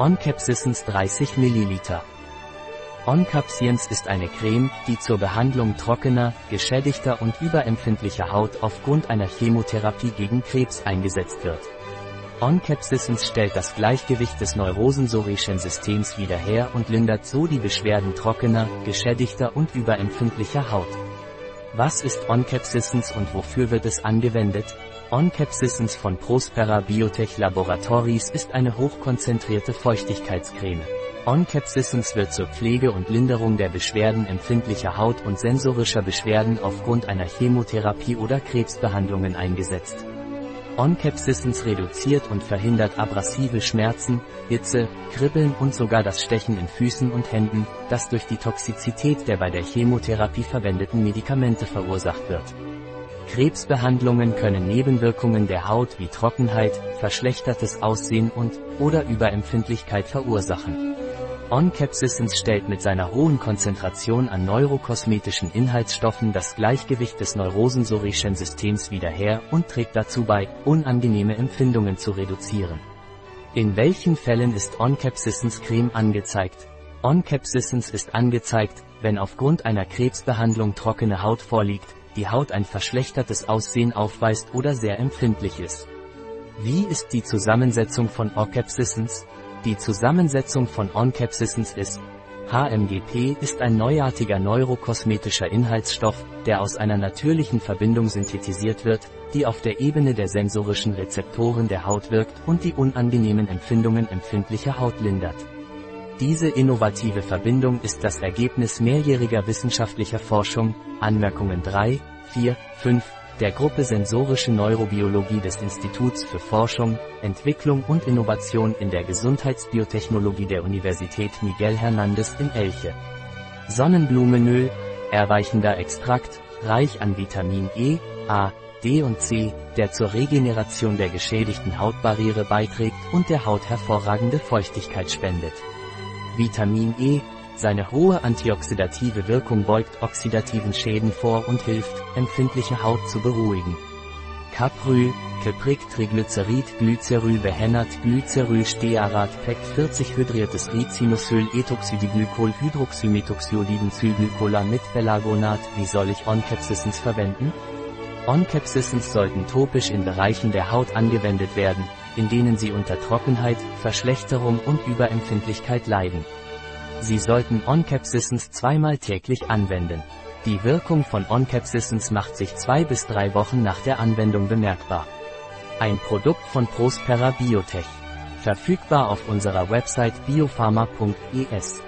OnCapsistence 30 ml. OnCapsiens ist eine Creme, die zur Behandlung trockener, geschädigter und überempfindlicher Haut aufgrund einer Chemotherapie gegen Krebs eingesetzt wird. OnCapsistence stellt das Gleichgewicht des neurosensorischen Systems wieder her und lindert so die Beschwerden trockener, geschädigter und überempfindlicher Haut. Was ist OnCapsistence und wofür wird es angewendet? OnCapsistence von Prospera Biotech Laboratories ist eine hochkonzentrierte Feuchtigkeitscreme. OnCapsistence wird zur Pflege und Linderung der Beschwerden empfindlicher Haut und sensorischer Beschwerden aufgrund einer Chemotherapie oder Krebsbehandlungen eingesetzt. OnCapsistence reduziert und verhindert abrasive Schmerzen, Hitze, Kribbeln und sogar das Stechen in Füßen und Händen, das durch die Toxizität der bei der Chemotherapie verwendeten Medikamente verursacht wird. Krebsbehandlungen können Nebenwirkungen der Haut wie Trockenheit, verschlechtertes Aussehen und oder Überempfindlichkeit verursachen. OnCapsistence stellt mit seiner hohen Konzentration an neurokosmetischen Inhaltsstoffen das Gleichgewicht des neurosensorischen Systems wieder her und trägt dazu bei, unangenehme Empfindungen zu reduzieren. In welchen Fällen ist OnCapsistence Creme angezeigt? OnCapsistence ist angezeigt, wenn aufgrund einer Krebsbehandlung trockene Haut vorliegt, die Haut ein verschlechtertes Aussehen aufweist oder sehr empfindlich ist. Wie ist die Zusammensetzung von OnCapsistence? Die Zusammensetzung von OnCapsistence ist HMGP ist ein neuartiger neurokosmetischer Inhaltsstoff, der aus einer natürlichen Verbindung synthetisiert wird, die auf der Ebene der sensorischen Rezeptoren der Haut wirkt und die unangenehmen Empfindungen empfindlicher Haut lindert. Diese innovative Verbindung ist das Ergebnis mehrjähriger wissenschaftlicher Forschung, Anmerkungen 3, 4, 5, der Gruppe Sensorische Neurobiologie des Instituts für Forschung, Entwicklung und Innovation in der Gesundheitsbiotechnologie der Universität Miguel Hernández in Elche. Sonnenblumenöl, erweichender Extrakt, reich an Vitamin E, A, D und C, der zur Regeneration der geschädigten Hautbarriere beiträgt und der Haut hervorragende Feuchtigkeit spendet. Vitamin E, seine hohe antioxidative Wirkung beugt oxidativen Schäden vor und hilft, empfindliche Haut zu beruhigen. Capryl, Keprik Triglycerid Glyceryl behennert Glyceryl Stearat PEC 40 hydriertes Ricinusyl Ethoxydiglykol Hydroxymethoxyolidenzylglycola mit Belagonat Wie soll ich OnCapsistence verwenden? OnCapsistence sollten topisch in Bereichen der Haut angewendet werden, in denen sie unter Trockenheit, Verschlechterung und Überempfindlichkeit leiden. Sie sollten OnCapsistence zweimal täglich anwenden. Die Wirkung von OnCapsistence macht sich zwei bis drei Wochen nach der Anwendung bemerkbar. Ein Produkt von Prospera Biotech. Verfügbar auf unserer Website biopharma.es.